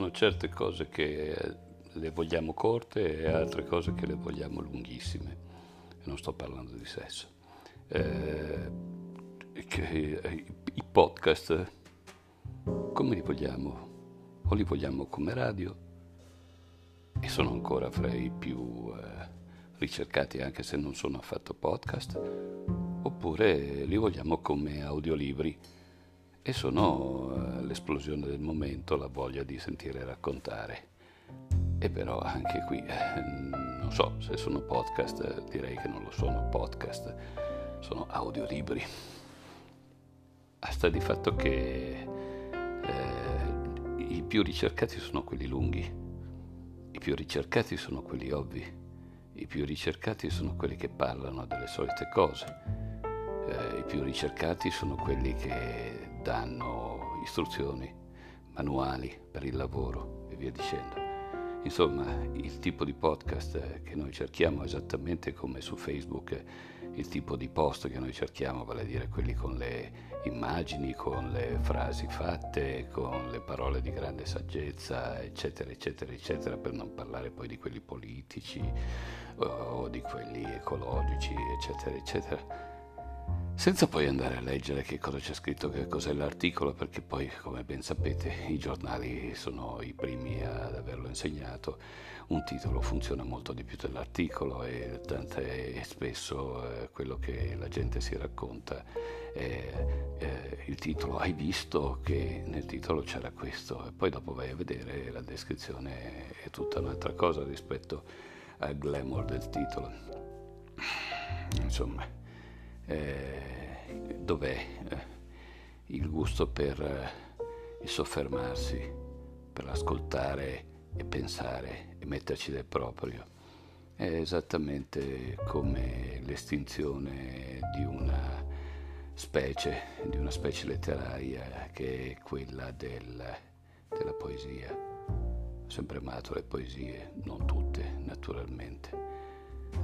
sono certe cose che le vogliamo corte e altre cose che le vogliamo lunghissime. Non sto parlando di sesso. Eh, che, I podcast, come li vogliamo? O li vogliamo come radio? E sono ancora fra i più eh, ricercati anche se non sono affatto podcast? Oppure li vogliamo come audiolibri? E sono eh, l'esplosione del momento, la voglia di sentire raccontare. E però anche qui, eh, non so se sono podcast, direi che non lo sono podcast, sono audiolibri. Sta di fatto che eh, i più ricercati sono quelli lunghi, i più ricercati sono quelli ovvi, i più ricercati sono quelli che parlano delle solite cose, eh, i più ricercati sono quelli che danno istruzioni, manuali per il lavoro e via dicendo. Insomma, il tipo di podcast che noi cerchiamo esattamente come su Facebook, il tipo di post che noi cerchiamo, vale a dire quelli con le immagini, con le frasi fatte, con le parole di grande saggezza, eccetera, eccetera, eccetera, per non parlare poi di quelli politici o di quelli ecologici, eccetera, eccetera senza poi andare a leggere che cosa c'è scritto, che cos'è l'articolo, perché poi, come ben sapete, i giornali sono i primi ad averlo insegnato. Un titolo funziona molto di più dell'articolo e tant'è spesso eh, quello che la gente si racconta è eh, il titolo. Hai visto che nel titolo c'era questo e poi dopo vai a vedere la descrizione è tutta un'altra cosa rispetto al glamour del titolo. Insomma eh, dov'è eh, il gusto per eh, il soffermarsi, per ascoltare e pensare e metterci del proprio. È esattamente come l'estinzione di una specie, di una specie letteraria che è quella del, della poesia. Ho sempre amato le poesie, non tutte naturalmente.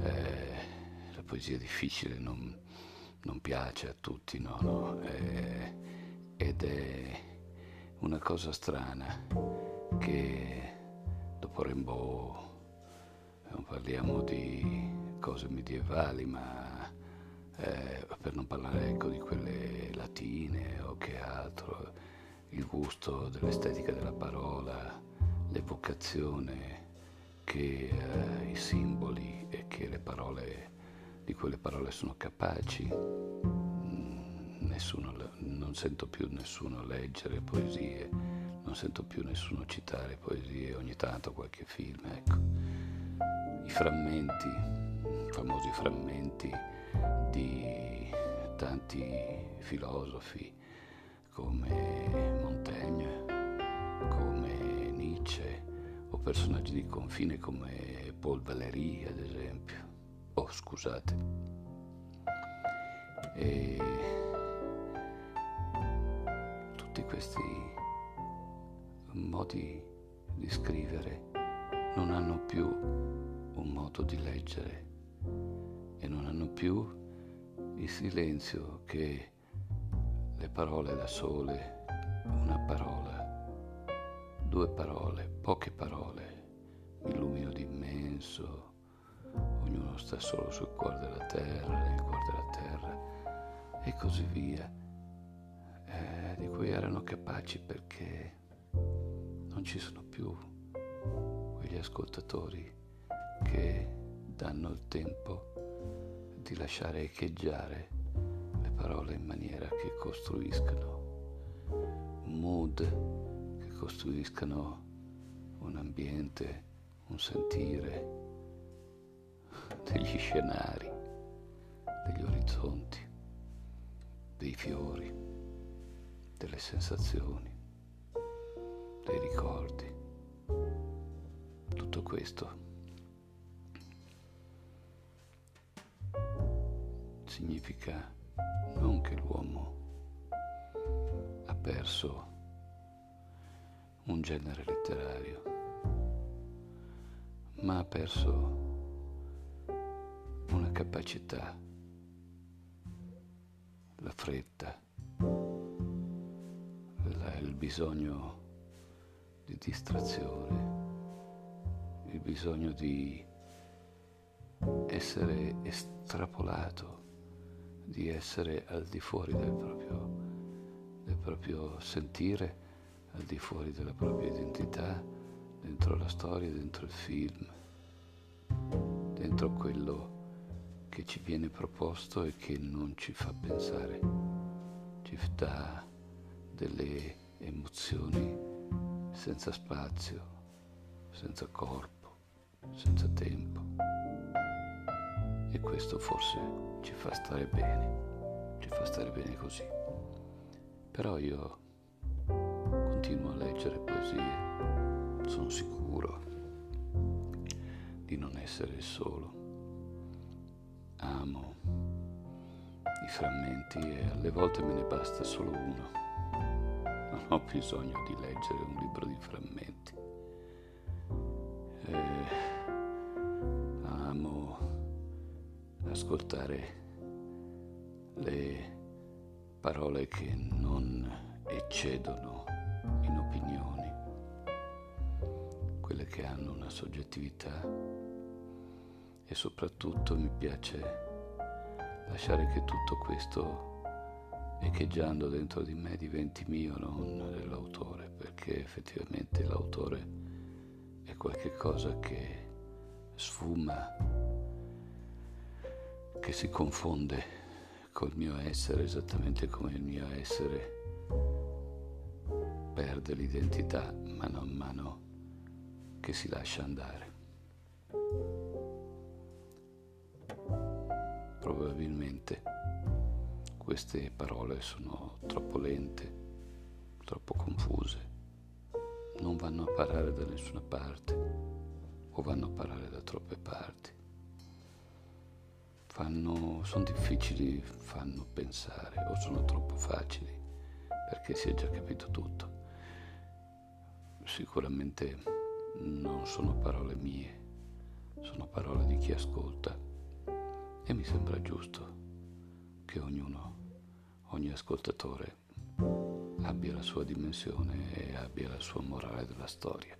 Eh, la poesia è difficile, non, non piace a tutti, no, no, è, ed è una cosa strana che dopo Rimbaud non parliamo di cose medievali, ma eh, per non parlare ecco, di quelle latine o che altro, il gusto dell'estetica della parola, l'evocazione che eh, i simboli e che le parole di quelle parole sono capaci. Mm, nessuno, non sento più nessuno leggere poesie, non sento più nessuno citare poesie, ogni tanto qualche film, ecco. I frammenti, i famosi frammenti di tanti filosofi come Montaigne, come Nietzsche o personaggi di confine come Paul Valéry ad esempio Oh, scusate. E tutti questi modi di scrivere non hanno più un modo di leggere e non hanno più il silenzio che le parole da sole, una parola, due parole, poche parole, illuminano di immenso ognuno sta solo sul cuore della terra, nel cuore della terra e così via, eh, di cui erano capaci perché non ci sono più quegli ascoltatori che danno il tempo di lasciare echeggiare le parole in maniera che costruiscano un mood, che costruiscano un ambiente, un sentire degli scenari, degli orizzonti, dei fiori, delle sensazioni, dei ricordi. Tutto questo significa non che l'uomo ha perso un genere letterario, ma ha perso una capacità, la fretta, la, il bisogno di distrazione, il bisogno di essere estrapolato, di essere al di fuori del proprio, del proprio sentire, al di fuori della propria identità, dentro la storia, dentro il film, dentro quello che ci viene proposto e che non ci fa pensare, ci dà delle emozioni senza spazio, senza corpo, senza tempo. E questo forse ci fa stare bene, ci fa stare bene così. Però io continuo a leggere poesie, sono sicuro di non essere solo. Amo i frammenti e alle volte me ne basta solo uno. Non ho bisogno di leggere un libro di frammenti. Eh, amo ascoltare le parole che non eccedono in opinioni, quelle che hanno una soggettività e soprattutto mi piace lasciare che tutto questo echeggiando dentro di me diventi mio, non dell'autore, perché effettivamente l'autore è qualcosa che sfuma, che si confonde col mio essere esattamente come il mio essere perde l'identità mano a mano che si lascia andare. Probabilmente queste parole sono troppo lente, troppo confuse, non vanno a parare da nessuna parte o vanno a parare da troppe parti. Fanno, sono difficili, fanno pensare o sono troppo facili perché si è già capito tutto. Sicuramente non sono parole mie, sono parole di chi ascolta e mi sembra giusto che ognuno ogni ascoltatore abbia la sua dimensione e abbia la sua morale della storia.